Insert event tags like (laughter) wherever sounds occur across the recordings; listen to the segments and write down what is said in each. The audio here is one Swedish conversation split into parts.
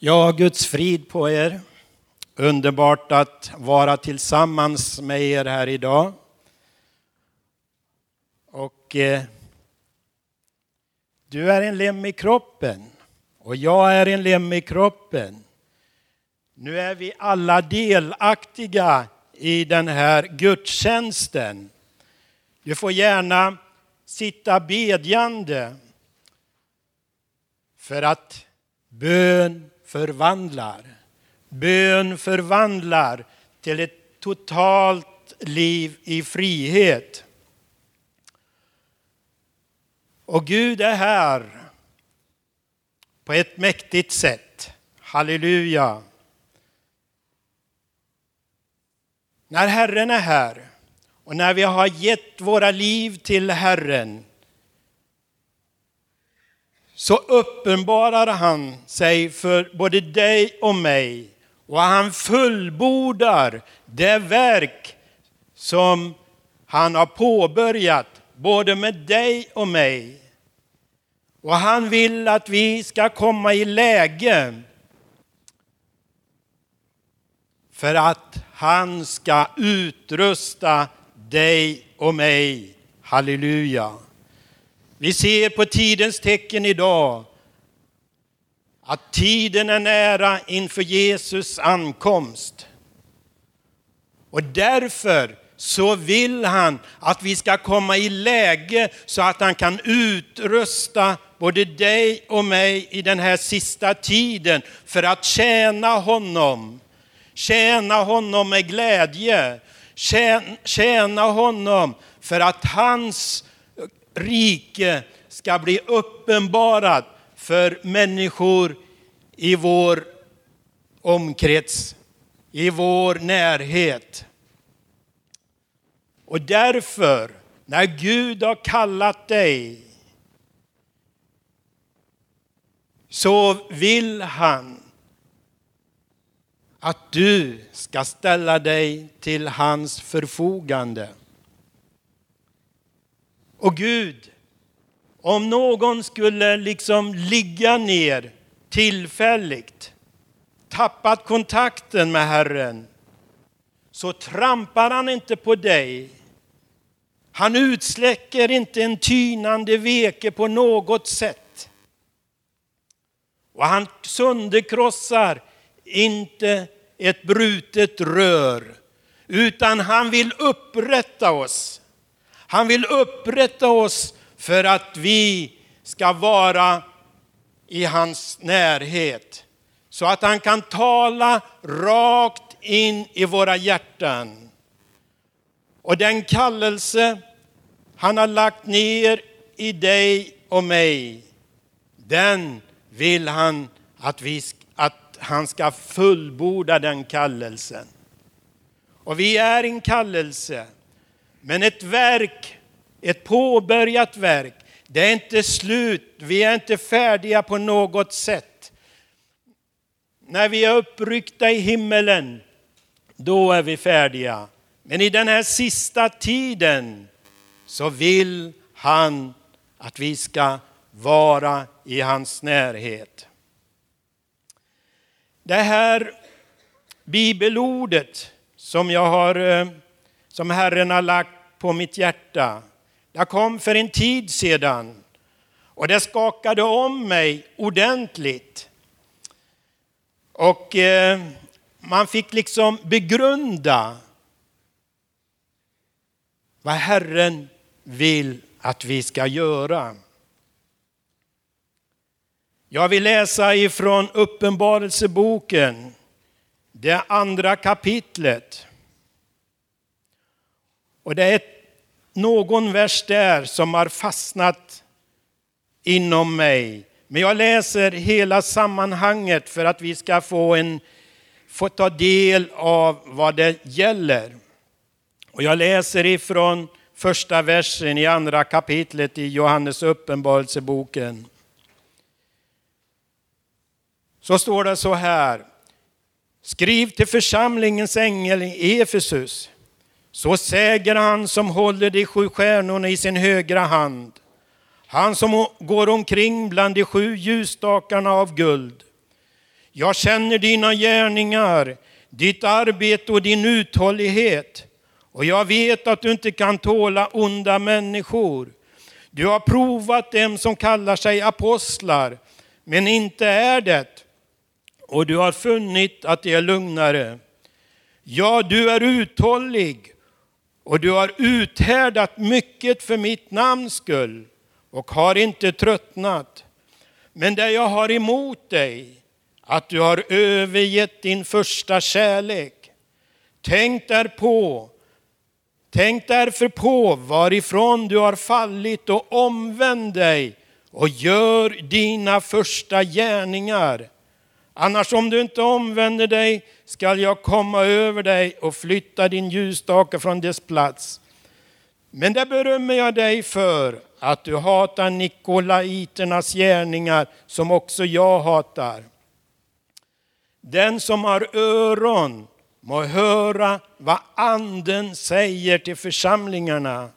Ja, Guds frid på er. Underbart att vara tillsammans med er här idag. Och eh, du är en lem i kroppen och jag är en lem i kroppen. Nu är vi alla delaktiga i den här gudstjänsten. Du får gärna sitta bedjande för att bön förvandlar. Bön förvandlar till ett totalt liv i frihet. Och Gud är här på ett mäktigt sätt. Halleluja. När Herren är här och när vi har gett våra liv till Herren så uppenbarar han sig för både dig och mig och han fullbordar det verk som han har påbörjat både med dig och mig. Och han vill att vi ska komma i läge för att han ska utrusta dig och mig. Halleluja. Vi ser på tidens tecken idag att tiden är nära inför Jesus ankomst. Och därför så vill han att vi ska komma i läge så att han kan utrusta både dig och mig i den här sista tiden för att tjäna honom. Tjäna honom med glädje. Tjäna honom för att hans rike ska bli uppenbarat för människor i vår omkrets, i vår närhet. Och därför, när Gud har kallat dig, så vill han att du ska ställa dig till hans förfogande. Och Gud, om någon skulle liksom ligga ner tillfälligt, tappat kontakten med Herren, så trampar han inte på dig. Han utsläcker inte en tynande veke på något sätt. Och han sönderkrossar inte ett brutet rör, utan han vill upprätta oss. Han vill upprätta oss för att vi ska vara i hans närhet. Så att han kan tala rakt in i våra hjärtan. Och den kallelse han har lagt ner i dig och mig, den vill han att, vi, att han ska fullborda den kallelsen. Och vi är en kallelse. Men ett verk, ett påbörjat verk, det är inte slut. Vi är inte färdiga på något sätt. När vi är uppryckta i himmelen, då är vi färdiga. Men i den här sista tiden så vill han att vi ska vara i hans närhet. Det här bibelordet som jag har eh, som Herren har lagt på mitt hjärta. Jag kom för en tid sedan och det skakade om mig ordentligt. Och eh, man fick liksom begrunda vad Herren vill att vi ska göra. Jag vill läsa ifrån Uppenbarelseboken, det andra kapitlet. Och det är någon vers där som har fastnat inom mig. Men jag läser hela sammanhanget för att vi ska få, en, få ta del av vad det gäller. Och jag läser ifrån första versen i andra kapitlet i Johannes uppenbarelseboken. Så står det så här. Skriv till församlingens ängel i Efesus. Så säger han som håller de sju stjärnorna i sin högra hand. Han som går omkring bland de sju ljusstakarna av guld. Jag känner dina gärningar, ditt arbete och din uthållighet. Och jag vet att du inte kan tåla onda människor. Du har provat dem som kallar sig apostlar, men inte är det. Och du har funnit att de är lugnare. Ja, du är uthållig och du har uthärdat mycket för mitt namns skull och har inte tröttnat. Men det jag har emot dig, att du har övergett din första kärlek. Tänk därpå, tänk därför på varifrån du har fallit och omvänd dig och gör dina första gärningar. Annars om du inte omvänder dig skall jag komma över dig och flytta din ljusstake från dess plats. Men det berömmer jag dig för att du hatar nikolaiternas gärningar som också jag hatar. Den som har öron må höra vad anden säger till församlingarna.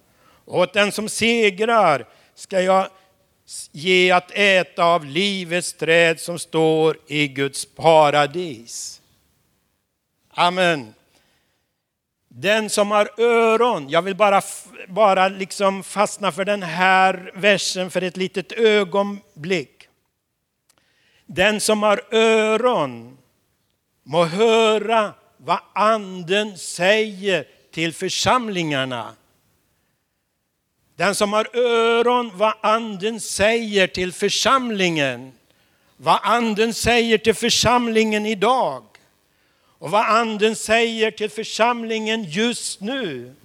Och åt den som segrar ska jag ge att äta av livets träd som står i Guds paradis. Amen. Den som har öron, jag vill bara, bara liksom fastna för den här versen för ett litet ögonblick. Den som har öron må höra vad anden säger till församlingarna. Den som har öron vad anden säger till församlingen. Vad anden säger till församlingen idag. Och vad anden säger till församlingen just nu.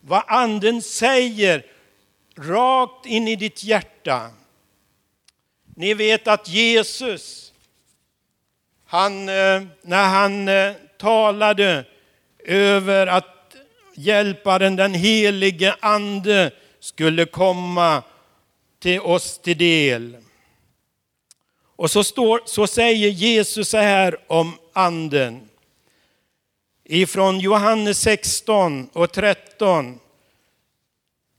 Vad anden säger rakt in i ditt hjärta. Ni vet att Jesus, han, eh, när han eh, talade över att hjälparen, den helige ande, skulle komma till oss till del. Och så, står, så säger Jesus så här om anden. Ifrån Johannes 16 och 13.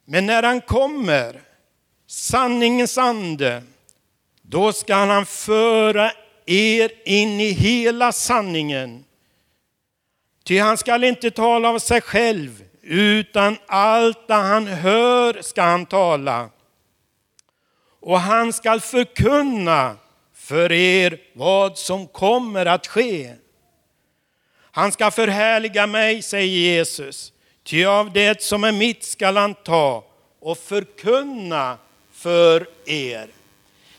Men när han kommer, sanningens ande, då ska han föra er in i hela sanningen. Ty han skall inte tala av sig själv, utan allt det han hör ska han tala. Och han skall förkunna för er vad som kommer att ske. Han ska förhärliga mig, säger Jesus, ty av det som är mitt skall han ta och förkunna för er.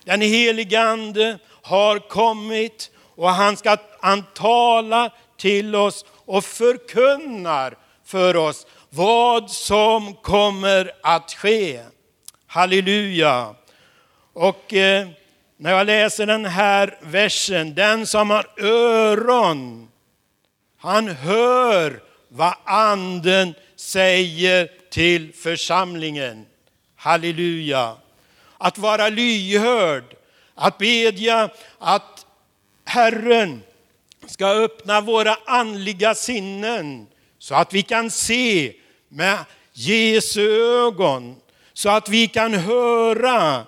Den helige Ande har kommit och han ska han tala till oss och förkunnar för oss vad som kommer att ske. Halleluja. Och eh, när jag läser den här versen, den som har öron, han hör vad anden säger till församlingen. Halleluja. Att vara lyhörd, att bedja att Herren ska öppna våra andliga sinnen så att vi kan se med Jesu ögon, så att vi kan höra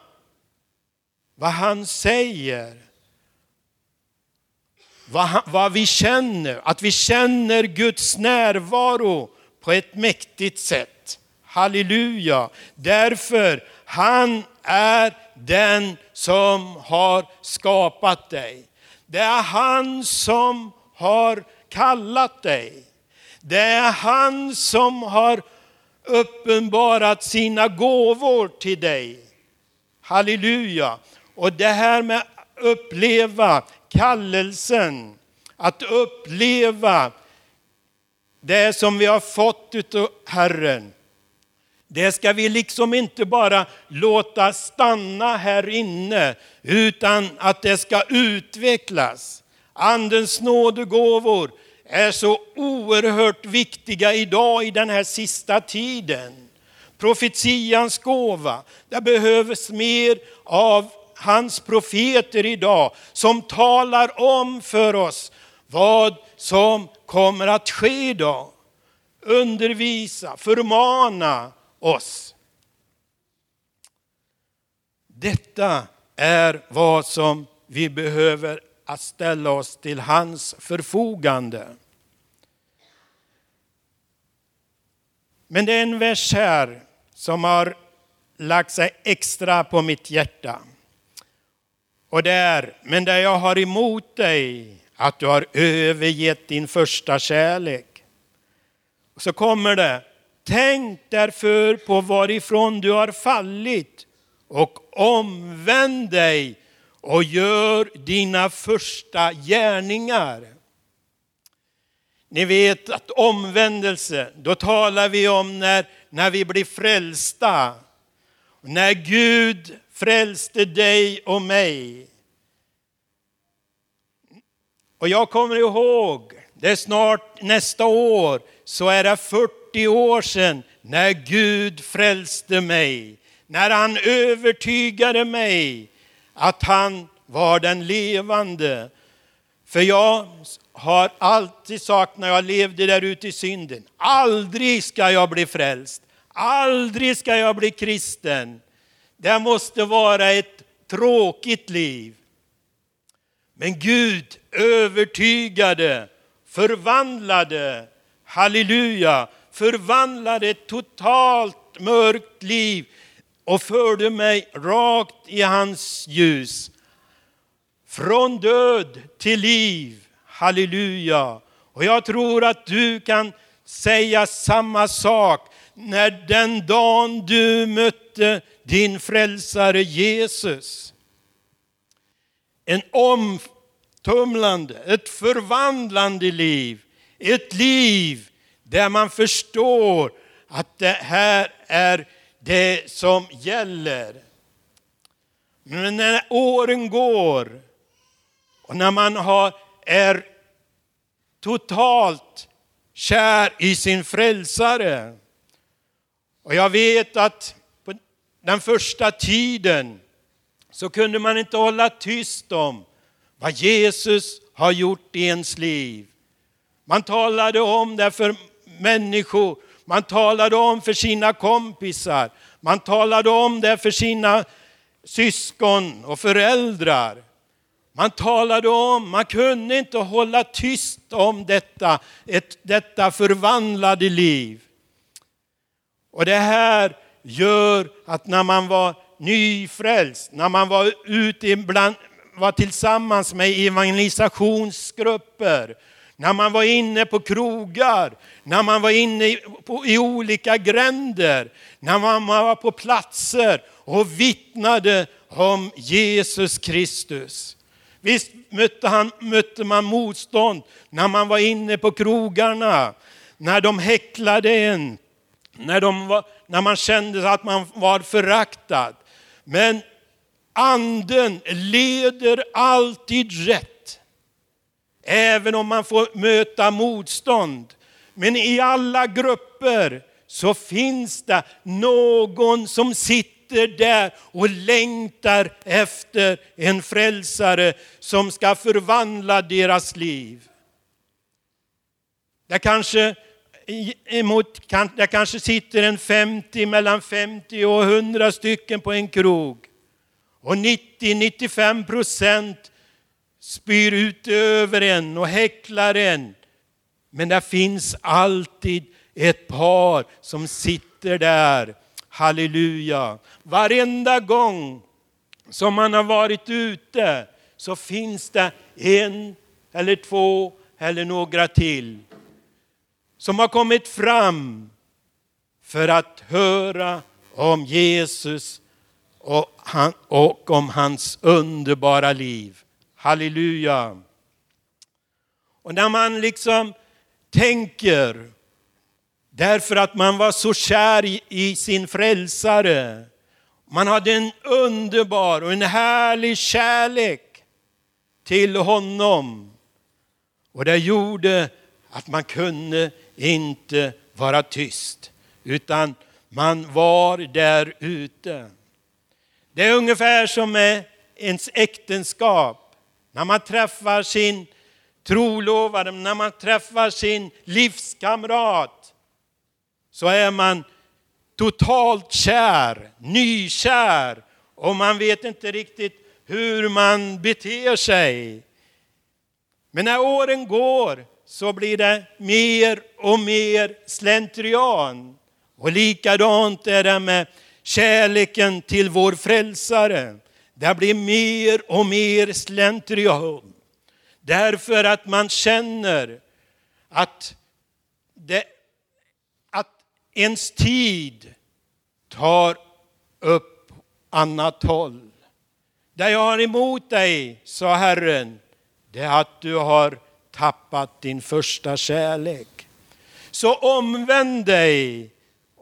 vad han säger. Vad, vad vi känner, att vi känner Guds närvaro på ett mäktigt sätt. Halleluja! Därför han är den som har skapat dig. Det är han som har kallat dig. Det är han som har uppenbarat sina gåvor till dig. Halleluja! Och det här med att uppleva kallelsen, att uppleva det som vi har fått av Herren. Det ska vi liksom inte bara låta stanna här inne, utan att det ska utvecklas. Andens nådegåvor är så oerhört viktiga idag i den här sista tiden. Profetians gåva, det behövs mer av hans profeter idag som talar om för oss vad som kommer att ske idag. Undervisa, förmana oss. Detta är vad som vi behöver att ställa oss till hans förfogande. Men det är en vers här som har lagt sig extra på mitt hjärta. Och det är, men det jag har emot dig, att du har övergett din första kärlek. Så kommer det, tänk därför på varifrån du har fallit och omvänd dig och gör dina första gärningar. Ni vet att omvändelse, då talar vi om när, när vi blir frälsta. När Gud frälste dig och mig. Och jag kommer ihåg, det är snart nästa år, så är det 40 år sedan när Gud frälste mig. När han övertygade mig att han var den levande. För jag har alltid sagt när jag levde där ute i synden, aldrig ska jag bli frälst. Aldrig ska jag bli kristen. Det måste vara ett tråkigt liv. Men Gud övertygade, förvandlade, halleluja, förvandlade ett totalt mörkt liv och förde mig rakt i hans ljus. Från död till liv, halleluja. Och jag tror att du kan säga samma sak när den dagen du mötte din frälsare Jesus. En omtumlande, ett förvandlande liv. Ett liv där man förstår att det här är det som gäller. Men när åren går och när man har, är totalt kär i sin frälsare. Och jag vet att på den första tiden så kunde man inte hålla tyst om vad Jesus har gjort i ens liv. Man talade om det för människor, man talade om för sina kompisar, man talade om det för sina syskon och föräldrar. Man talade om, man kunde inte hålla tyst om detta, ett, detta förvandlade liv. Och det här gör att när man var nyfrälst, när man var ute ibland, var tillsammans med evangelisationsgrupper, när man var inne på krogar, när man var inne i, på, i olika gränder, när man var på platser och vittnade om Jesus Kristus. Visst mötte, han, mötte man motstånd när man var inne på krogarna, när de häcklade en, när, de var, när man kände att man var föraktad. Men anden leder alltid rätt. Även om man får möta motstånd. Men i alla grupper så finns det någon som sitter där och längtar efter en frälsare som ska förvandla deras liv. Det kanske emot, det kanske sitter en 50, mellan 50 och 100 stycken på en krog. Och 90-95 procent spyr ut över en och häcklar en. Men det finns alltid ett par som sitter där. Halleluja. Varenda gång som man har varit ute så finns det en eller två eller några till som har kommit fram för att höra om Jesus och, han, och om hans underbara liv. Halleluja. Och när man liksom tänker, därför att man var så kär i, i sin frälsare, man hade en underbar och en härlig kärlek till honom. Och det gjorde att man kunde inte vara tyst, utan man var där ute. Det är ungefär som med ens äktenskap. När man träffar sin trolovade, när man träffar sin livskamrat så är man totalt kär, nykär och man vet inte riktigt hur man beter sig. Men när åren går så blir det mer och mer slentrian. Och likadant är det med kärleken till vår frälsare. Det blir mer och mer slentrian. Därför att man känner att, det, att ens tid tar upp annat håll. Det jag har emot dig, sa Herren, det är att du har tappat din första kärlek. Så omvänd dig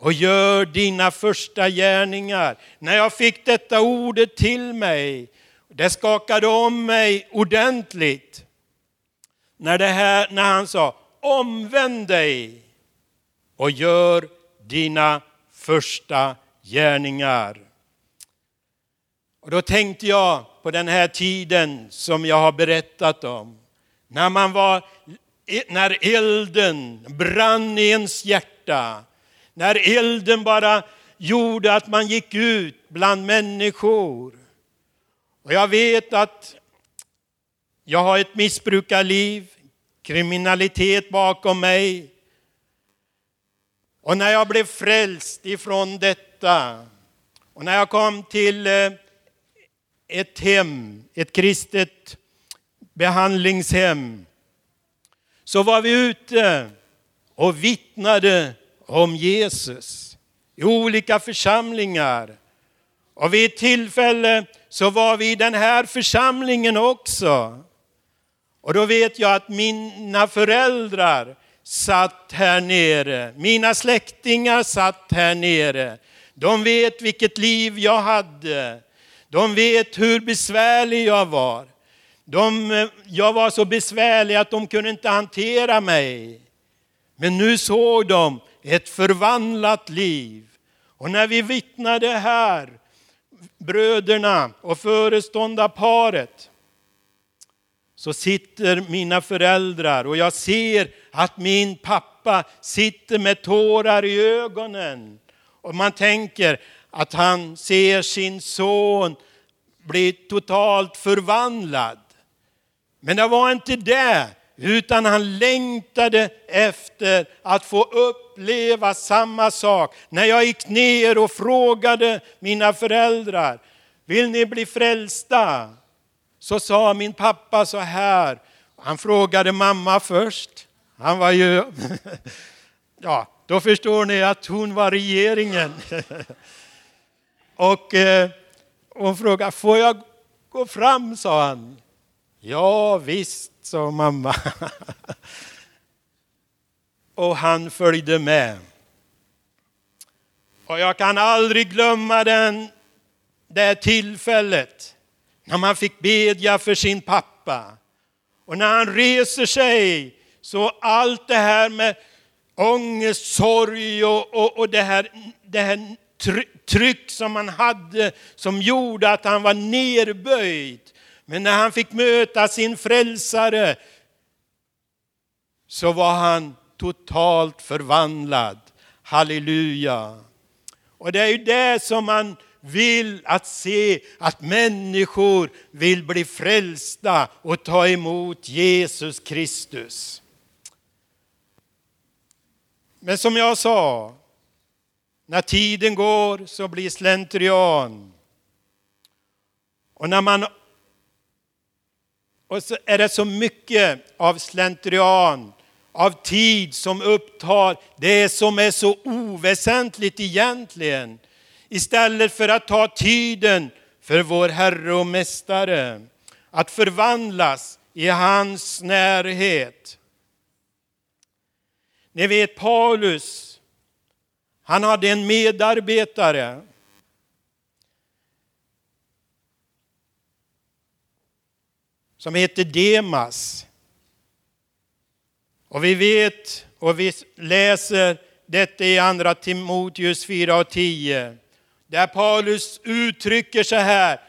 och gör dina första gärningar. När jag fick detta ordet till mig, det skakade om mig ordentligt. När, det här, när han sa, omvänd dig och gör dina första gärningar. Och då tänkte jag på den här tiden som jag har berättat om. När man var, när elden brann i ens hjärta. När elden bara gjorde att man gick ut bland människor. Och jag vet att jag har ett missbrukarliv, kriminalitet bakom mig. Och när jag blev frälst ifrån detta och när jag kom till eh, ett hem, ett kristet behandlingshem, så var vi ute och vittnade om Jesus i olika församlingar. Och vid ett tillfälle så var vi i den här församlingen också. Och då vet jag att mina föräldrar satt här nere. Mina släktingar satt här nere. De vet vilket liv jag hade. De vet hur besvärlig jag var. De, eh, jag var så besvärlig att de kunde inte hantera mig. Men nu såg de ett förvandlat liv. Och när vi vittnade här, bröderna och föreståndarparet, så sitter mina föräldrar och jag ser att min pappa sitter med tårar i ögonen. Och man tänker att han ser sin son bli totalt förvandlad. Men det var inte det, utan han längtade efter att få uppleva samma sak. När jag gick ner och frågade mina föräldrar, vill ni bli frälsta? Så sa min pappa så här, han frågade mamma först. Han var ju, (laughs) ja, då förstår ni att hon var regeringen. (laughs) Och eh, hon frågade, får jag gå fram, sa han. Ja visst, sa mamma. (laughs) Och han följde med. Och jag kan aldrig glömma den, det tillfället när man fick bedja för sin pappa. Och när han reser sig så allt det här med ångest, sorg och, och, och det här, det här tryck som han hade som gjorde att han var nerböjd men när han fick möta sin frälsare så var han totalt förvandlad. Halleluja! Och det är ju det som man vill att se, att människor vill bli frälsta och ta emot Jesus Kristus. Men som jag sa, när tiden går så blir slentrian. Och när man och så är det så mycket av slentrian, av tid som upptar det som är så oväsentligt egentligen. Istället för att ta tiden för vår Herre och Mästare. Att förvandlas i hans närhet. Ni vet Paulus, han hade en medarbetare som heter Demas. Och vi vet och vi läser detta i andra Timoteus 4 och 10. Där Paulus uttrycker så här.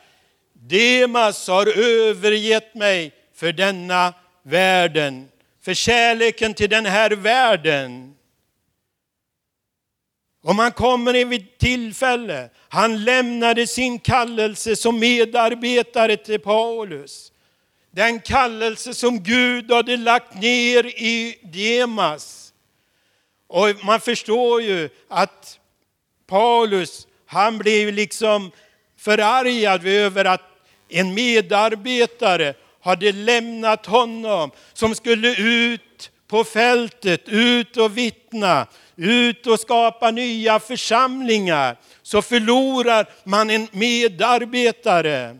Demas har övergett mig för denna världen, för kärleken till den här världen. Och man kommer i ett tillfälle, han lämnade sin kallelse som medarbetare till Paulus. Den kallelse som Gud hade lagt ner i Demas. Och man förstår ju att Paulus, han blev liksom förargad över att en medarbetare hade lämnat honom som skulle ut på fältet, ut och vittna, ut och skapa nya församlingar. Så förlorar man en medarbetare.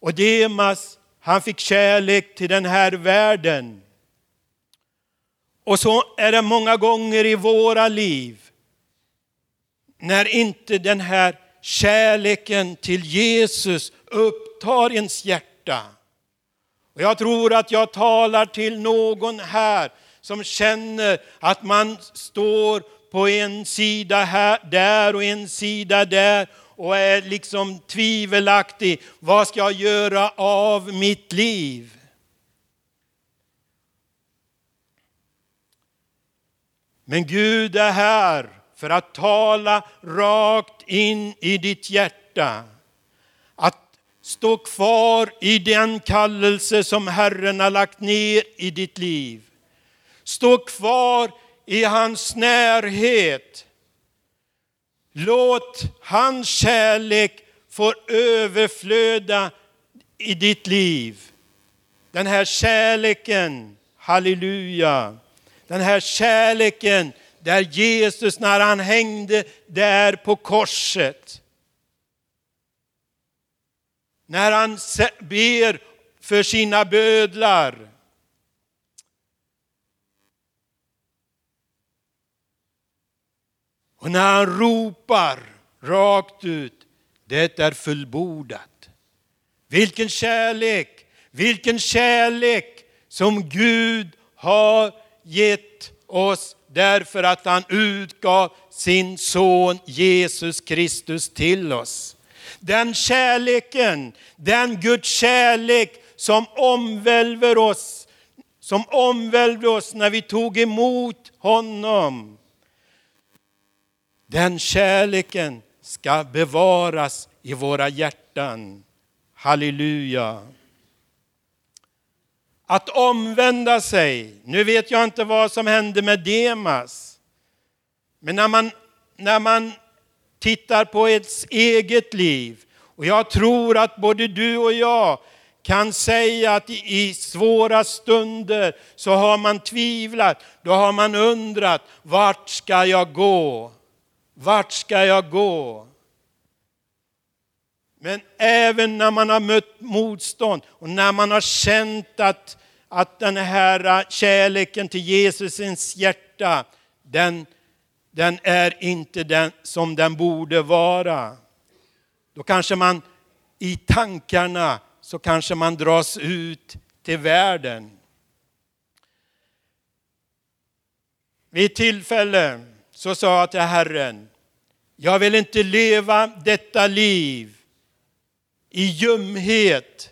Och Demas, han fick kärlek till den här världen. Och så är det många gånger i våra liv. När inte den här kärleken till Jesus upptar ens hjärta. Och jag tror att jag talar till någon här som känner att man står på en sida här, där och en sida där och är liksom tvivelaktig. Vad ska jag göra av mitt liv? Men Gud är här för att tala rakt in i ditt hjärta. Att stå kvar i den kallelse som Herren har lagt ner i ditt liv. Stå kvar i hans närhet. Låt hans kärlek få överflöda i ditt liv. Den här kärleken, halleluja, den här kärleken där Jesus när han hängde där på korset. När han ber för sina bödlar. Och när han ropar rakt ut, det är fullbordat. Vilken kärlek, vilken kärlek som Gud har gett oss därför att han utgav sin son Jesus Kristus till oss. Den kärleken, den Guds kärlek som omvälver oss, som omvälvde oss när vi tog emot honom. Den kärleken ska bevaras i våra hjärtan. Halleluja. Att omvända sig. Nu vet jag inte vad som hände med Demas. Men när man, när man tittar på ens eget liv, och jag tror att både du och jag kan säga att i svåra stunder så har man tvivlat, då har man undrat, vart ska jag gå? Vart ska jag gå? Men även när man har mött motstånd och när man har känt att, att den här kärleken till Jesus ens hjärta, den, den är inte den som den borde vara. Då kanske man i tankarna så kanske man dras ut till världen. Vid ett tillfälle så sa jag till Herren, jag vill inte leva detta liv i ljumhet.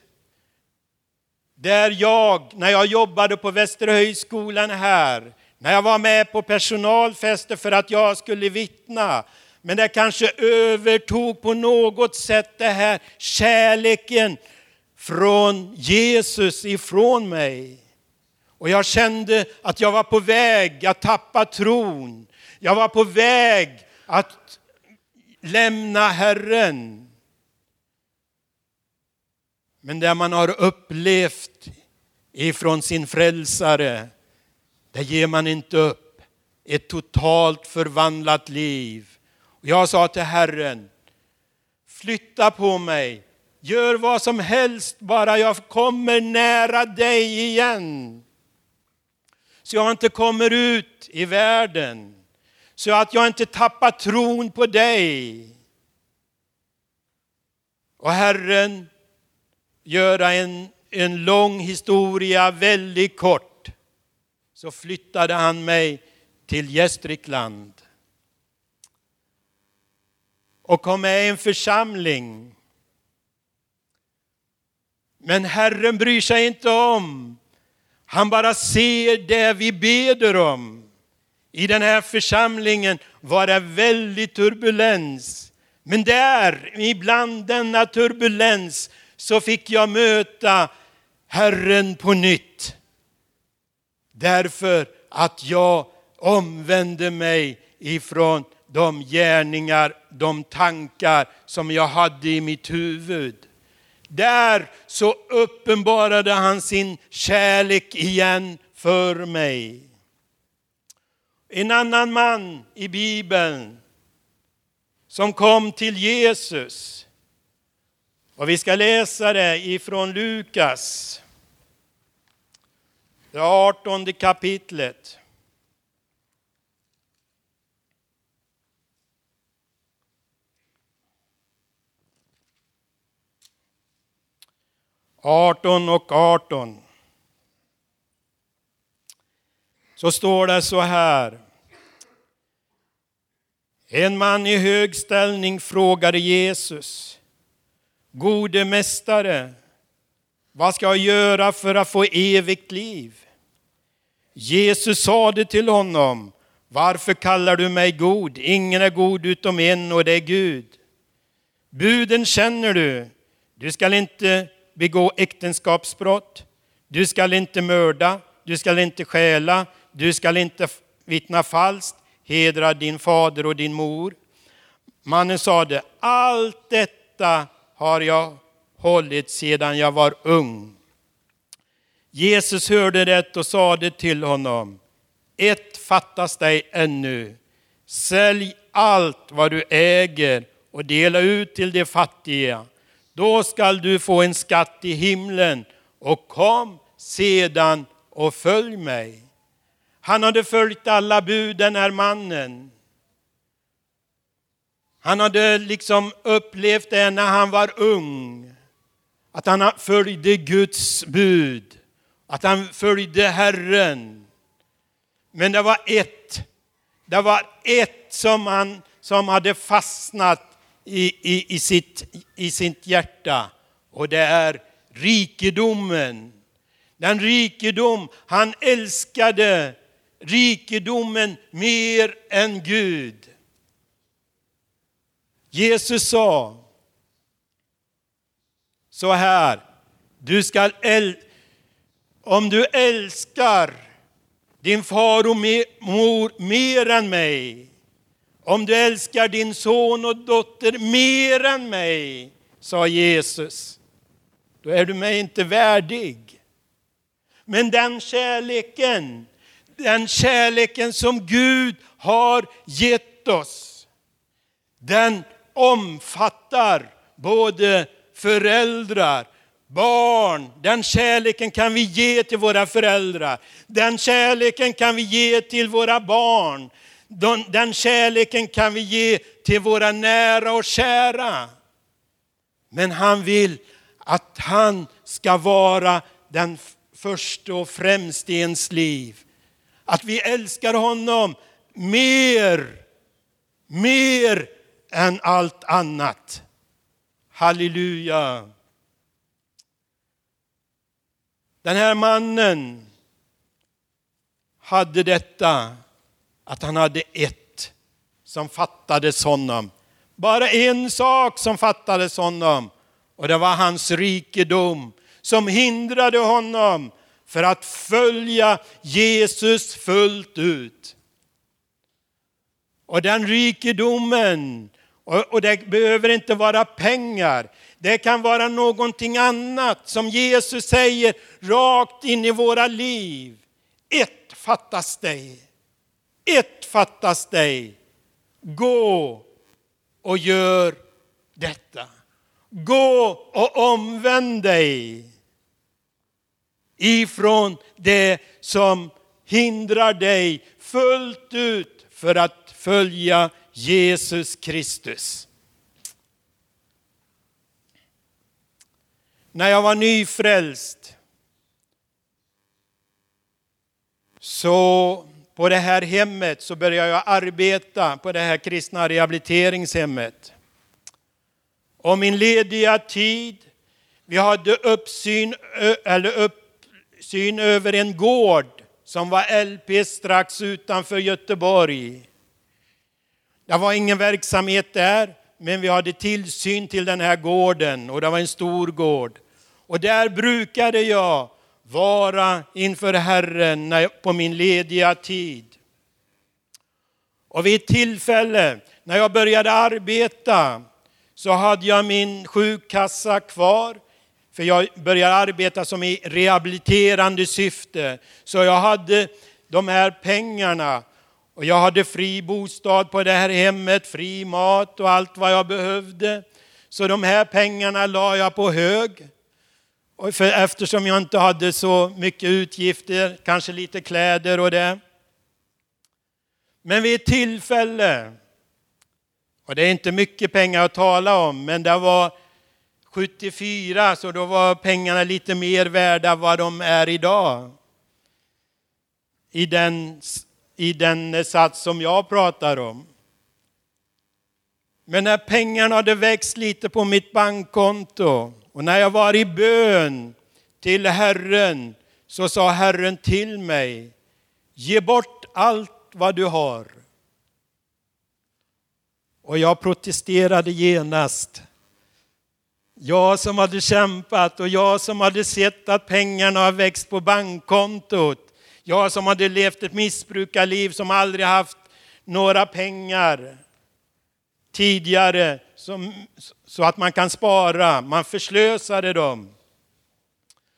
Där jag, när jag jobbade på Västra högskolan här, när jag var med på personalfester för att jag skulle vittna, men det kanske övertog på något sätt det här kärleken från Jesus ifrån mig. Och jag kände att jag var på väg att tappa tron. Jag var på väg att lämna Herren. Men det man har upplevt ifrån sin frälsare, det ger man inte upp. Ett totalt förvandlat liv. Jag sa till Herren, flytta på mig, gör vad som helst bara jag kommer nära dig igen. Så jag inte kommer ut i världen, så att jag inte tappar tron på dig. Och Herren göra en, en lång historia väldigt kort så flyttade han mig till Gästrikland och kom med i en församling. Men Herren bryr sig inte om. Han bara ser det vi beder om. I den här församlingen var det väldigt turbulens. Men där, ibland denna turbulens, så fick jag möta Herren på nytt. Därför att jag omvände mig ifrån de gärningar, de tankar som jag hade i mitt huvud. Där så uppenbarade han sin kärlek igen för mig. En annan man i Bibeln som kom till Jesus. Och vi ska läsa det ifrån Lukas, det artonde kapitlet. Arton och arton. Så står det så här. En man i hög ställning frågade Jesus, Gode mästare, vad ska jag göra för att få evigt liv? Jesus sade till honom, varför kallar du mig god? Ingen är god utom en och det är Gud. Buden känner du. Du skall inte begå äktenskapsbrott. Du skall inte mörda. Du skall inte stjäla. Du skall inte vittna falskt hedra din fader och din mor. Mannen sade, allt detta har jag hållit sedan jag var ung. Jesus hörde det och sade till honom, ett fattas dig ännu. Sälj allt vad du äger och dela ut till de fattiga. Då skall du få en skatt i himlen och kom sedan och följ mig. Han hade följt alla bud, den här mannen. Han hade liksom upplevt det när han var ung. Att han följde Guds bud. Att han följde Herren. Men det var ett. Det var ett som, han, som hade fastnat i, i, i, sitt, i sitt hjärta. Och det är rikedomen. Den rikedom han älskade rikedomen mer än Gud. Jesus sa så här, du ska om du älskar din far och mor mer än mig, om du älskar din son och dotter mer än mig, sa Jesus, då är du mig inte värdig. Men den kärleken den kärleken som Gud har gett oss, den omfattar både föräldrar, barn. Den kärleken kan vi ge till våra föräldrar. Den kärleken kan vi ge till våra barn. Den kärleken kan vi ge till våra nära och kära. Men han vill att han ska vara den första och främste i ens liv. Att vi älskar honom mer, mer än allt annat. Halleluja. Den här mannen hade detta, att han hade ett som fattades honom. Bara en sak som fattades honom och det var hans rikedom som hindrade honom för att följa Jesus fullt ut. Och den rikedomen, och, det behöver inte vara pengar, det kan vara någonting annat som Jesus säger rakt in i våra liv. Ett fattas dig. Ett fattas dig. Gå och gör detta. Gå och omvänd dig ifrån det som hindrar dig fullt ut för att följa Jesus Kristus. När jag var nyfrälst så på det här hemmet så började jag arbeta på det här kristna rehabiliteringshemmet. Och min lediga tid, vi hade uppsyn, eller upp, syn över en gård som var LP strax utanför Göteborg. Det var ingen verksamhet där, men vi hade tillsyn till den här gården och det var en stor gård. Och där brukade jag vara inför Herren på min lediga tid. Och vid ett tillfälle när jag började arbeta så hade jag min sjukkassa kvar. För jag började arbeta som i rehabiliterande syfte. Så jag hade de här pengarna och jag hade fri bostad på det här hemmet, fri mat och allt vad jag behövde. Så de här pengarna la jag på hög. Och för eftersom jag inte hade så mycket utgifter, kanske lite kläder och det. Men vid ett tillfälle, och det är inte mycket pengar att tala om, men det var 74 så då var pengarna lite mer värda vad de är idag. I den, I den sats som jag pratar om. Men när pengarna hade växt lite på mitt bankkonto och när jag var i bön till Herren så sa Herren till mig, ge bort allt vad du har. Och jag protesterade genast. Jag som hade kämpat och jag som hade sett att pengarna har växt på bankkontot. Jag som hade levt ett missbrukarliv som aldrig haft några pengar tidigare som, så att man kan spara. Man förslösade dem.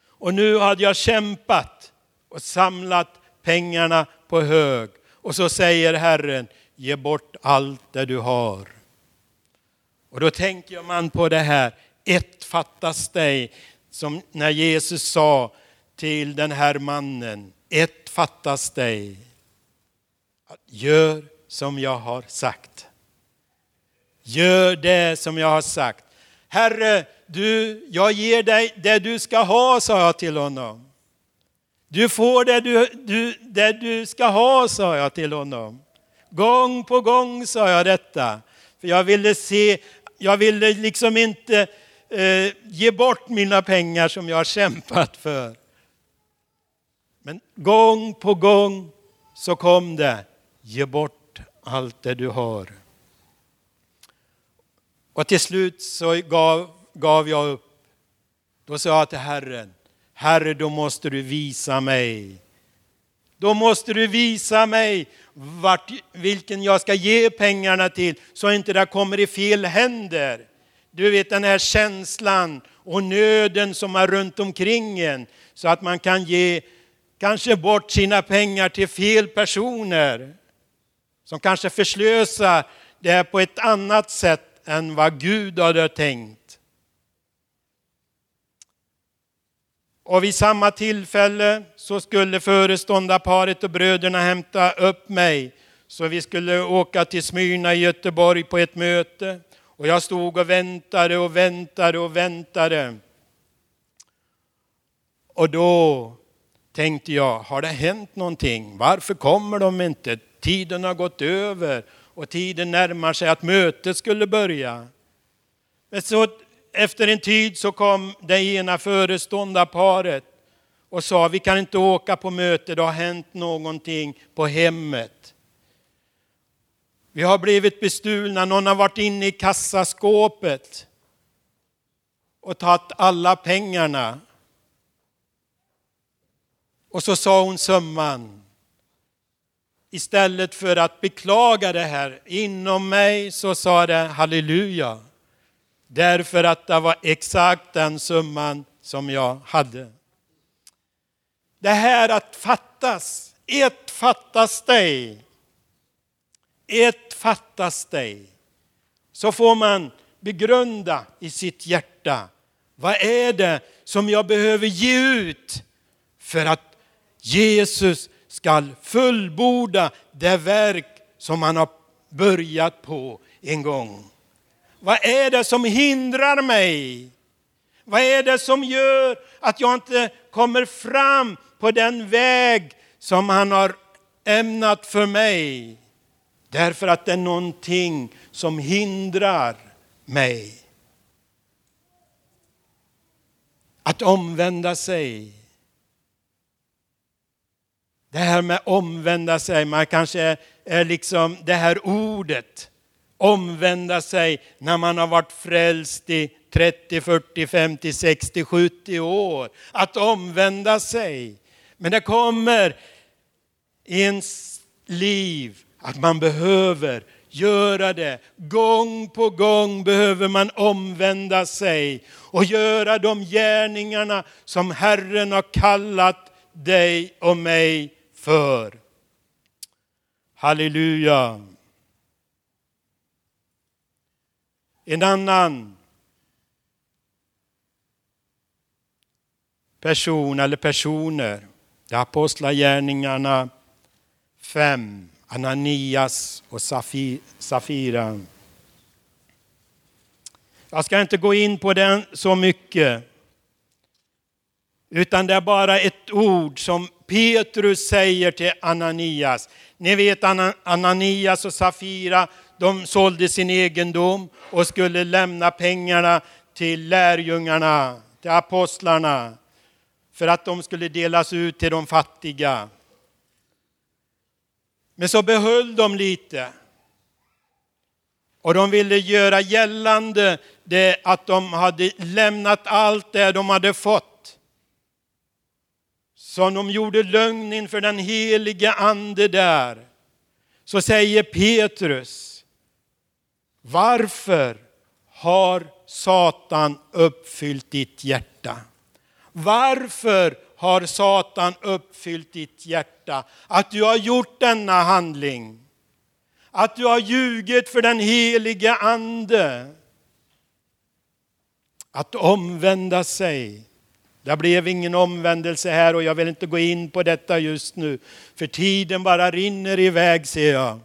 Och nu hade jag kämpat och samlat pengarna på hög. Och så säger Herren, ge bort allt det du har. Och då tänker man på det här, ett fattas dig, som när Jesus sa till den här mannen, ett fattas dig. Gör som jag har sagt. Gör det som jag har sagt. Herre, du, jag ger dig det du ska ha, sa jag till honom. Du får det du, du, det du ska ha, sa jag till honom. Gång på gång sa jag detta. För jag ville se, jag ville liksom inte eh, ge bort mina pengar som jag har kämpat för. Men gång på gång så kom det, ge bort allt det du har. Och till slut så gav, gav jag upp. Då sa jag till Herren, Herre då måste du visa mig. Då måste du visa mig vart, vilken jag ska ge pengarna till så inte det kommer i fel händer. Du vet den här känslan och nöden som är runt omkring en så att man kan ge kanske bort sina pengar till fel personer som kanske förslösar det på ett annat sätt än vad Gud hade tänkt. Och vid samma tillfälle så skulle föreståndarparet och bröderna hämta upp mig så vi skulle åka till Smyrna i Göteborg på ett möte. Och jag stod och väntade och väntade och väntade. Och då tänkte jag, har det hänt någonting? Varför kommer de inte? Tiden har gått över och tiden närmar sig att mötet skulle börja. Men så efter en tid så kom det ena föreståndarparet och sa vi kan inte åka på möte, det har hänt någonting på hemmet. Vi har blivit bestulna, någon har varit inne i kassaskåpet och tagit alla pengarna. Och så sa hon summan istället för att beklaga det här inom mig så sa det halleluja. Därför att det var exakt den summan som jag hade. Det här att fattas, ett fattas dig. Ett fattas dig. Så får man begrunda i sitt hjärta. Vad är det som jag behöver ge ut för att Jesus skall fullborda det verk som han har börjat på en gång. Vad är det som hindrar mig? Vad är det som gör att jag inte kommer fram på den väg som han har ämnat för mig? Därför att det är någonting som hindrar mig. Att omvända sig det här med omvända sig, man kanske är liksom det här ordet omvända sig när man har varit frälst i 30, 40, 50, 60, 70 år. Att omvända sig. Men det kommer i ens liv att man behöver göra det. Gång på gång behöver man omvända sig och göra de gärningarna som Herren har kallat dig och mig för. Halleluja. En annan person eller personer, det är Apostlagärningarna 5, Ananias och Safira. Jag ska inte gå in på den så mycket. Utan det är bara ett ord som Petrus säger till Ananias. Ni vet Ananias och Safira, de sålde sin egendom och skulle lämna pengarna till lärjungarna, till apostlarna, för att de skulle delas ut till de fattiga. Men så behöll de lite. Och de ville göra gällande det att de hade lämnat allt det de hade fått. Så de gjorde lögn inför den helige ande där. Så säger Petrus, varför har Satan uppfyllt ditt hjärta? Varför har Satan uppfyllt ditt hjärta? Att du har gjort denna handling. Att du har ljugit för den helige ande. Att omvända sig. Det blev ingen omvändelse här och jag vill inte gå in på detta just nu. För tiden bara rinner iväg ser jag.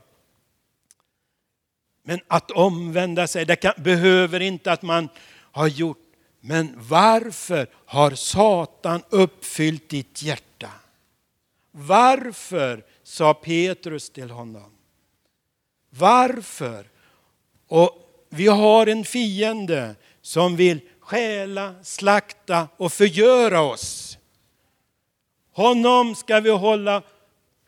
Men att omvända sig, det kan, behöver inte att man har gjort. Men varför har Satan uppfyllt ditt hjärta? Varför, sa Petrus till honom. Varför? Och vi har en fiende som vill stjäla, slakta och förgöra oss. Honom ska vi hålla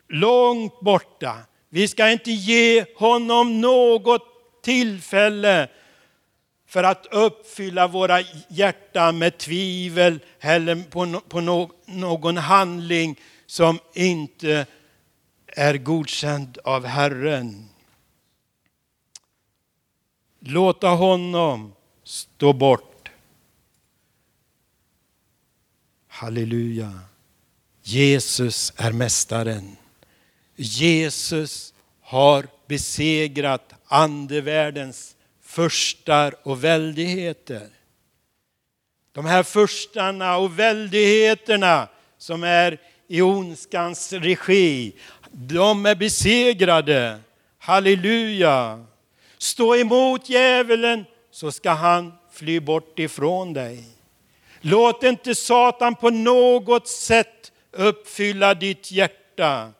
långt borta. Vi ska inte ge honom något tillfälle för att uppfylla våra hjärtan med tvivel eller på, någon handling som inte är godkänd av Herren. Låta honom stå bort. Halleluja. Jesus är mästaren. Jesus har besegrat andevärldens förstar och väldigheter. De här förstarna och väldigheterna som är i ondskans regi, de är besegrade. Halleluja! Stå emot djävulen så ska han fly bort ifrån dig. Låt inte Satan på något sätt uppfylla ditt hjärta,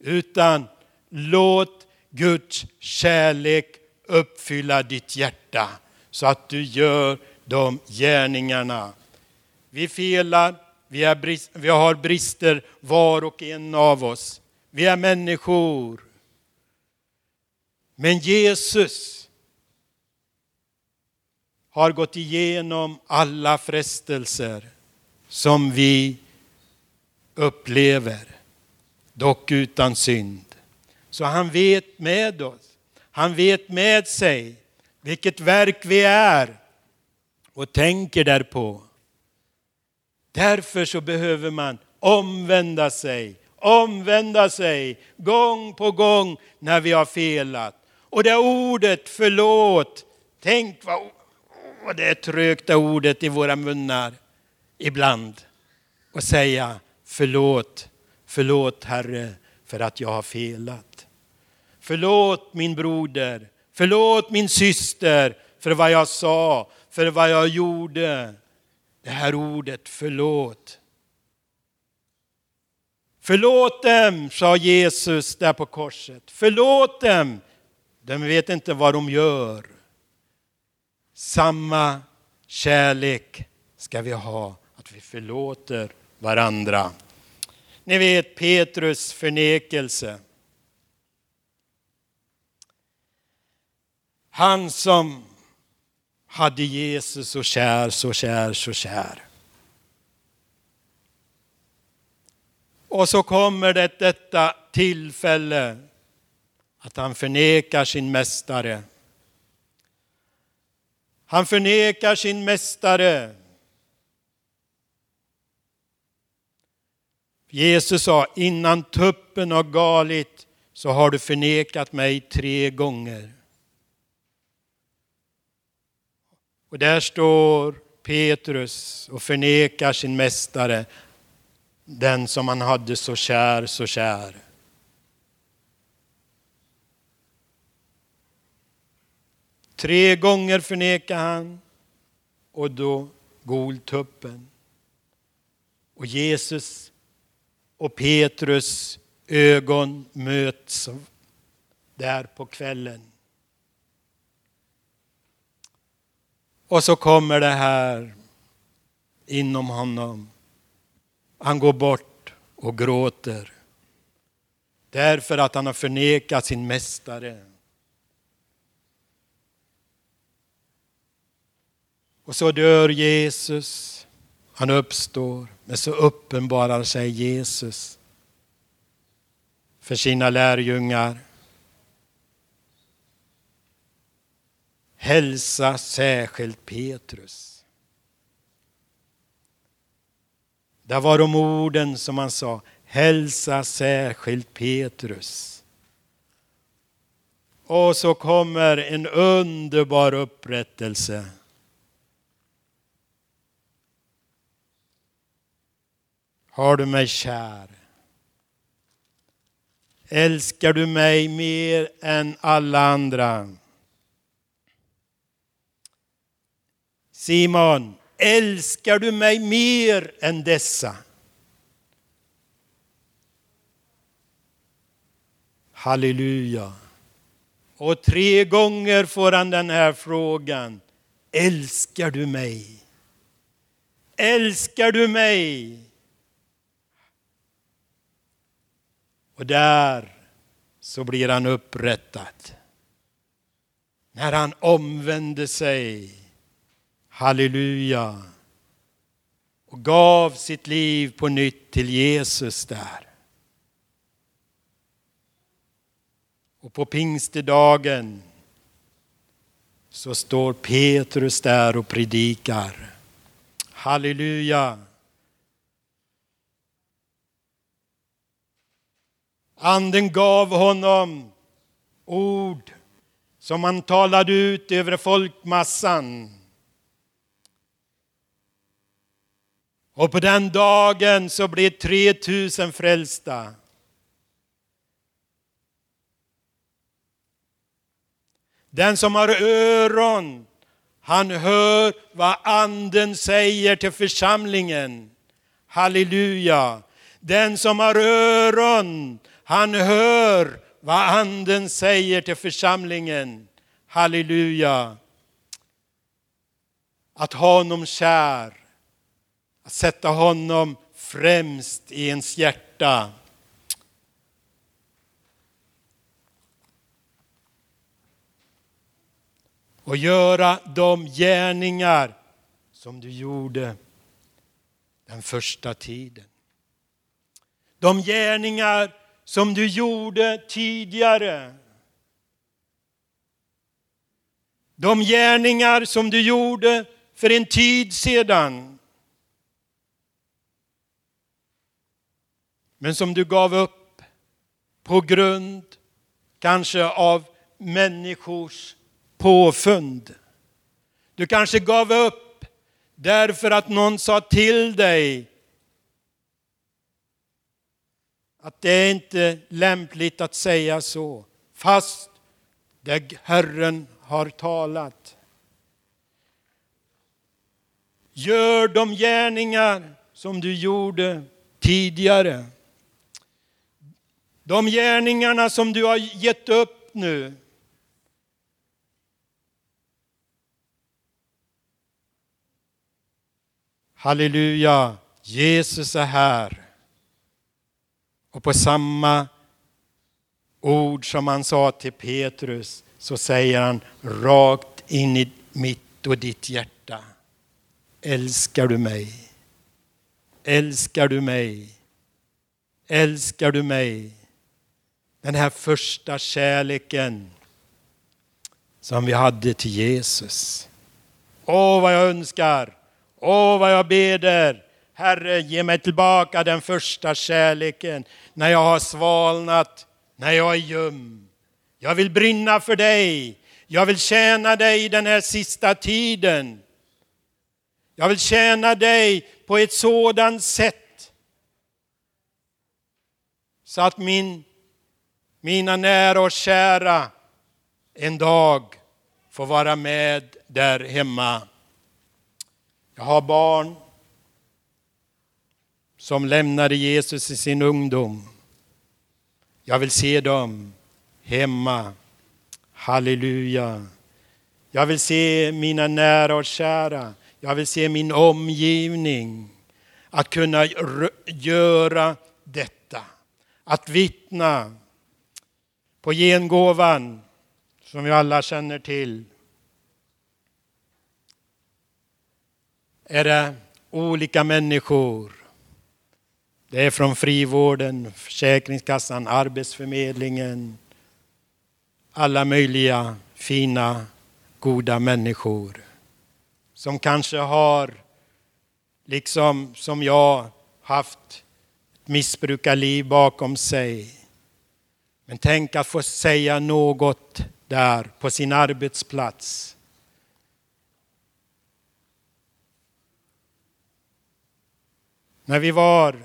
utan låt Guds kärlek uppfylla ditt hjärta så att du gör de gärningarna. Vi felar, vi, är brist, vi har brister var och en av oss. Vi är människor. Men Jesus har gått igenom alla frestelser som vi upplever, dock utan synd. Så han vet med oss. Han vet med sig vilket verk vi är och tänker därpå. Därför så behöver man omvända sig, omvända sig gång på gång när vi har felat. Och det ordet förlåt, tänk vad, vad det är trögt det ordet i våra munnar ibland. Och säga förlåt, förlåt Herre för att jag har felat. Förlåt min broder, förlåt min syster för vad jag sa, för vad jag gjorde. Det här ordet förlåt. Förlåt dem, sa Jesus där på korset. Förlåt dem, de vet inte vad de gör. Samma kärlek ska vi ha, att vi förlåter varandra. Ni vet Petrus förnekelse. Han som hade Jesus så kär, så kär, så kär. Och så kommer det detta tillfälle att han förnekar sin mästare. Han förnekar sin mästare. Jesus sa, innan tuppen har galit så har du förnekat mig tre gånger. Och där står Petrus och förnekar sin mästare, den som han hade så kär, så kär. Tre gånger förnekar han och då gol tuppen. Och Jesus och Petrus ögon möts där på kvällen. Och så kommer det här inom honom. Han går bort och gråter. Därför att han har förnekat sin mästare. Och så dör Jesus. Han uppstår, men så uppenbarar sig Jesus för sina lärjungar. Hälsa särskilt Petrus. Det var de orden som han sa. Hälsa särskilt Petrus. Och så kommer en underbar upprättelse. Har du mig kär? Älskar du mig mer än alla andra? Simon, älskar du mig mer än dessa? Halleluja. Och tre gånger får han den här frågan. Älskar du mig? Älskar du mig? Och där så blir han upprättad. När han omvände sig, halleluja, och gav sitt liv på nytt till Jesus där. Och på pingstedagen så står Petrus där och predikar. Halleluja. Anden gav honom ord som han talade ut över folkmassan. Och på den dagen så blev 3000 frälsta. Den som har öron, han hör vad anden säger till församlingen. Halleluja. Den som har öron, han hör vad anden säger till församlingen. Halleluja. Att ha honom kär. Att sätta honom främst i ens hjärta. Och göra de gärningar som du gjorde den första tiden. De gärningar som du gjorde tidigare. De gärningar som du gjorde för en tid sedan. Men som du gav upp på grund kanske av människors påfund. Du kanske gav upp därför att någon sa till dig att det är inte lämpligt att säga så, fast det Herren har talat. Gör de gärningar som du gjorde tidigare. De gärningarna som du har gett upp nu. Halleluja, Jesus är här. Och på samma ord som han sa till Petrus så säger han rakt in i mitt och ditt hjärta. Älskar du mig? Älskar du mig? Älskar du mig? Den här första kärleken som vi hade till Jesus. Åh, vad jag önskar! Åh, vad jag beder! Herre, ge mig tillbaka den första kärleken när jag har svalnat, när jag är ljum. Jag vill brinna för dig. Jag vill tjäna dig den här sista tiden. Jag vill tjäna dig på ett sådant sätt så att min, mina nära och kära en dag får vara med där hemma. Jag har barn som lämnade Jesus i sin ungdom. Jag vill se dem hemma. Halleluja. Jag vill se mina nära och kära. Jag vill se min omgivning. Att kunna göra detta. Att vittna på gengåvan som vi alla känner till. Är det olika människor. Det är från frivården, Försäkringskassan, Arbetsförmedlingen. Alla möjliga fina, goda människor. Som kanske har, liksom som jag, haft ett missbrukarliv bakom sig. Men tänk att få säga något där på sin arbetsplats. När vi var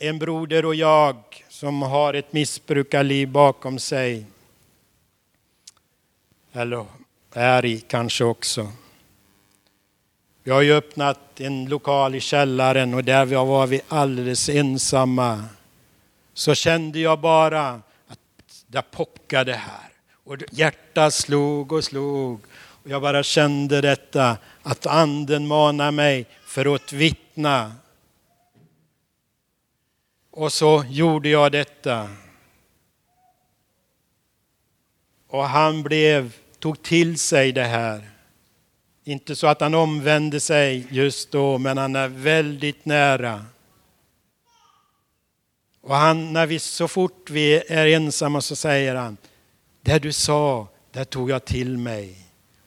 en broder och jag som har ett missbrukarliv bakom sig. Eller är i kanske också. Vi har ju öppnat en lokal i källaren och där var vi alldeles ensamma. Så kände jag bara att det pockade här. Och hjärtat slog och slog. Och jag bara kände detta, att anden manar mig för att vittna och så gjorde jag detta. Och han blev, tog till sig det här. Inte så att han omvände sig just då, men han är väldigt nära. Och han, när vi, så fort vi är ensamma så säger han, det du sa, det tog jag till mig.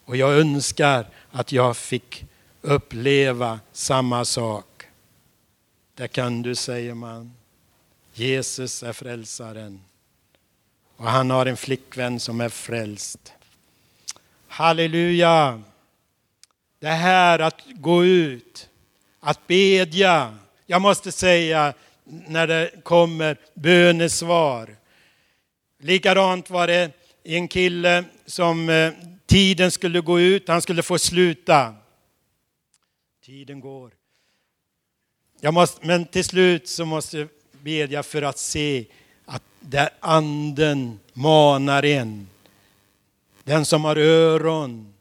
Och jag önskar att jag fick uppleva samma sak. Det kan du, säger man. Jesus är frälsaren. Och han har en flickvän som är frälst. Halleluja! Det här att gå ut, att bedja. Jag måste säga när det kommer bönesvar. Likadant var det en kille som eh, tiden skulle gå ut, han skulle få sluta. Tiden går. Jag måste, men till slut så måste bedja för att se att där anden manar en. Den som har öron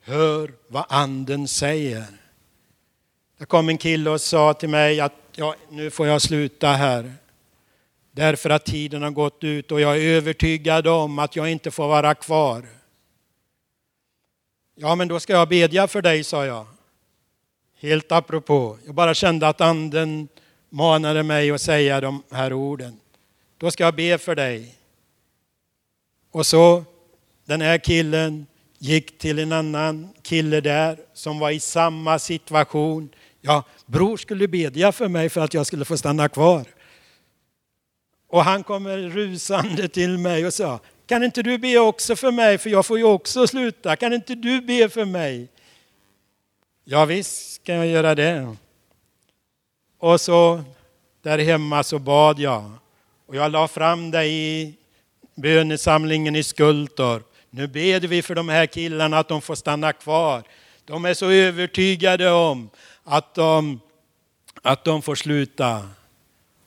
hör vad anden säger. Det kom en kille och sa till mig att ja, nu får jag sluta här. Därför att tiden har gått ut och jag är övertygad om att jag inte får vara kvar. Ja, men då ska jag bedja för dig, sa jag. Helt apropå. Jag bara kände att anden manade mig att säga de här orden. Då ska jag be för dig. Och så den här killen gick till en annan kille där som var i samma situation. Ja, bror skulle bedja för mig för att jag skulle få stanna kvar. Och han kommer rusande till mig och sa, kan inte du be också för mig för jag får ju också sluta. Kan inte du be för mig? Ja visst kan jag göra det. Och så där hemma så bad jag. Och jag la fram det i bönesamlingen i Skultorp. Nu ber vi för de här killarna att de får stanna kvar. De är så övertygade om att de, att de får sluta.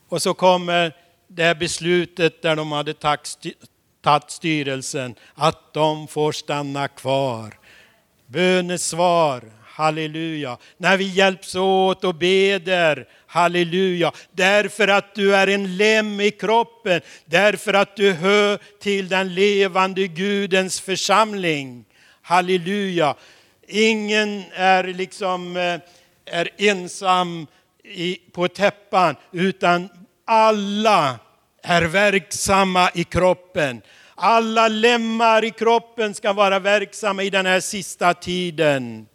Och så kommer det här beslutet där de hade tagit styrelsen, att de får stanna kvar. Bönesvar, Halleluja. När vi hjälps åt och beder. Halleluja. Därför att du är en lem i kroppen. Därför att du hör till den levande Gudens församling. Halleluja. Ingen är liksom eh, är ensam i, på täppan utan alla är verksamma i kroppen. Alla lemmar i kroppen ska vara verksamma i den här sista tiden.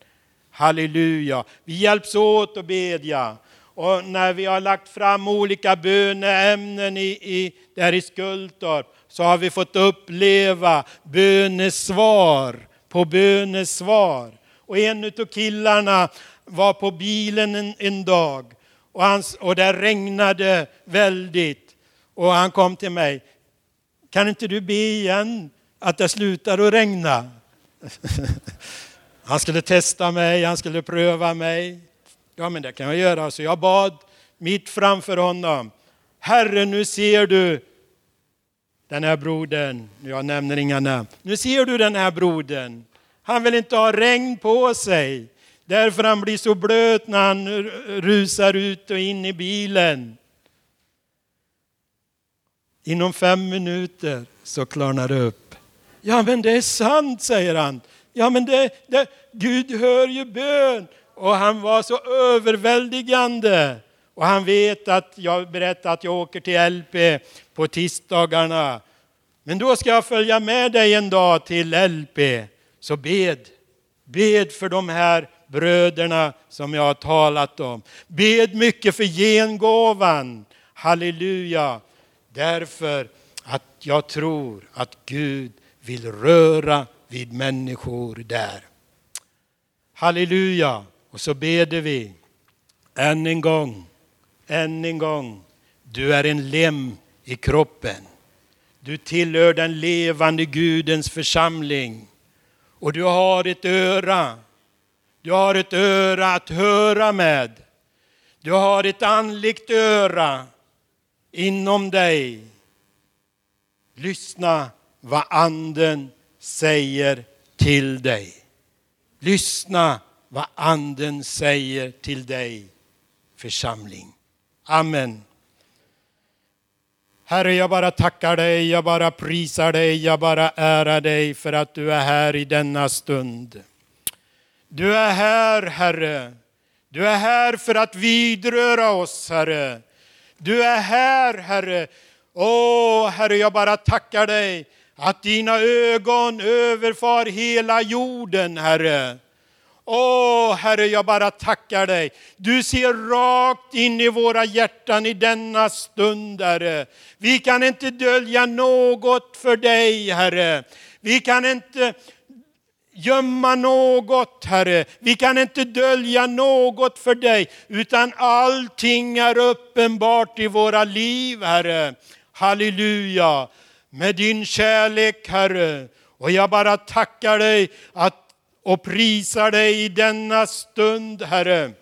Halleluja. Vi hjälps åt att bedja. Och när vi har lagt fram olika böneämnen i, i, där i Skultorp så har vi fått uppleva bönesvar på bönesvar. Och en av killarna var på bilen en, en dag och, han, och det regnade väldigt. Och han kom till mig. Kan inte du be igen att det slutar att regna? (laughs) Han skulle testa mig, han skulle pröva mig. Ja, men det kan jag göra. Så jag bad mitt framför honom. Herre, nu ser du den här brodern. Jag nämner inga namn. Nu ser du den här brodern. Han vill inte ha regn på sig. Därför han blir så blöt när han rusar ut och in i bilen. Inom fem minuter så klarnar det upp. Ja, men det är sant, säger han. Ja, men det, det, Gud hör ju bön. Och han var så överväldigande. Och han vet att jag berättar att jag åker till LP på tisdagarna. Men då ska jag följa med dig en dag till LP. Så bed. Bed för de här bröderna som jag har talat om. Bed mycket för gengåvan. Halleluja. Därför att jag tror att Gud vill röra vid människor där. Halleluja! Och så beder vi än en gång, än en gång. Du är en lem i kroppen. Du tillhör den levande Gudens församling. Och du har ett öra. Du har ett öra att höra med. Du har ett andligt öra inom dig. Lyssna vad anden säger till dig. Lyssna vad anden säger till dig församling. Amen. Herre, jag bara tackar dig, jag bara prisar dig, jag bara ärar dig för att du är här i denna stund. Du är här, Herre. Du är här för att vidröra oss, Herre. Du är här, Herre. Åh, Herre, jag bara tackar dig att dina ögon överfar hela jorden, Herre. Åh, Herre, jag bara tackar dig. Du ser rakt in i våra hjärtan i denna stund, Herre. Vi kan inte dölja något för dig, Herre. Vi kan inte gömma något, Herre. Vi kan inte dölja något för dig, utan allting är uppenbart i våra liv, Herre. Halleluja! Med din kärlek, Herre. Och jag bara tackar dig att, och prisar dig i denna stund, Herre.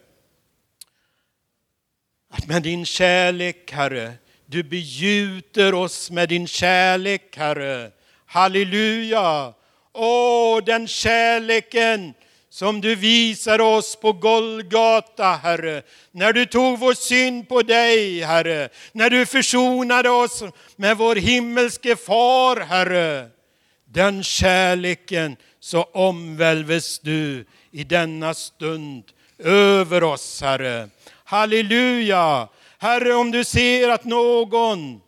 Att med din kärlek, Herre, du begjuter oss med din kärlek, Herre. Halleluja! Åh, den kärleken som du visar oss på Golgata, Herre. När du tog vår synd på dig, Herre. När du försonade oss med vår himmelske far, Herre. Den kärleken så omvälves du i denna stund över oss, Herre. Halleluja! Herre, om du ser att någon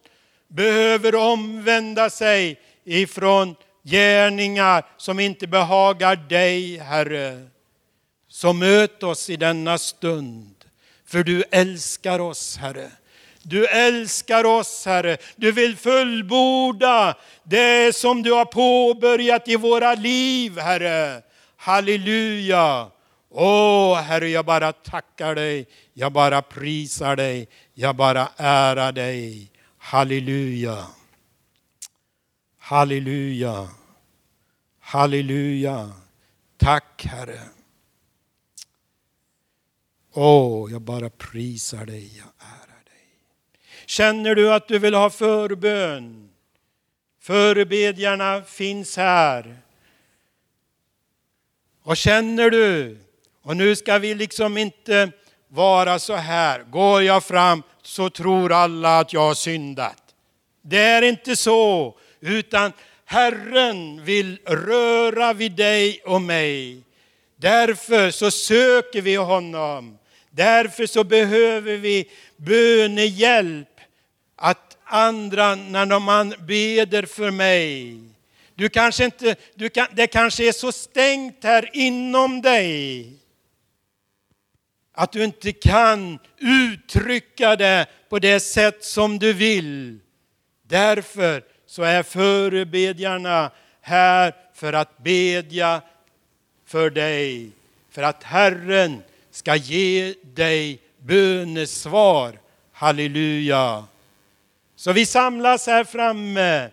behöver omvända sig ifrån gärningar som inte behagar dig, Herre. Så möt oss i denna stund, för du älskar oss, Herre. Du älskar oss, Herre. Du vill fullborda det som du har påbörjat i våra liv, Herre. Halleluja! Åh, Herre, jag bara tackar dig, jag bara prisar dig, jag bara ärar dig. Halleluja! Halleluja! Halleluja! Tack, Herre. Åh, jag bara prisar dig, jag ärar dig. Känner du att du vill ha förbön? Förebedjarna finns här. Och känner du Och nu ska vi liksom inte vara så här, går jag fram så tror alla att jag har syndat. Det är inte så, utan Herren vill röra vid dig och mig. Därför så söker vi honom. Därför så behöver vi bönehjälp. Att andra, när man beder för mig, du kanske inte, du kan, det kanske är så stängt här inom dig att du inte kan uttrycka det på det sätt som du vill. Därför så är förebedjarna här för att bedja för dig, för att Herren ska ge dig bönesvar. Halleluja! Så vi samlas här framme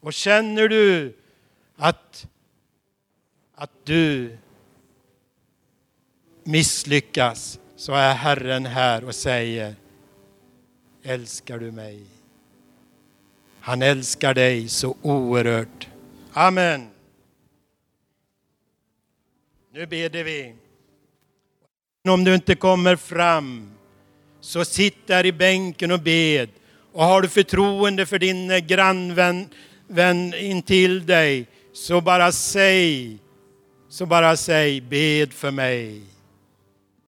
och känner du att, att du misslyckas så är Herren här och säger Älskar du mig? Han älskar dig så oerhört. Amen. Nu beder vi. Om du inte kommer fram så sitt där i bänken och bed. Och har du förtroende för din eh, grannvän vän intill dig så bara säg, så bara säg bed för mig.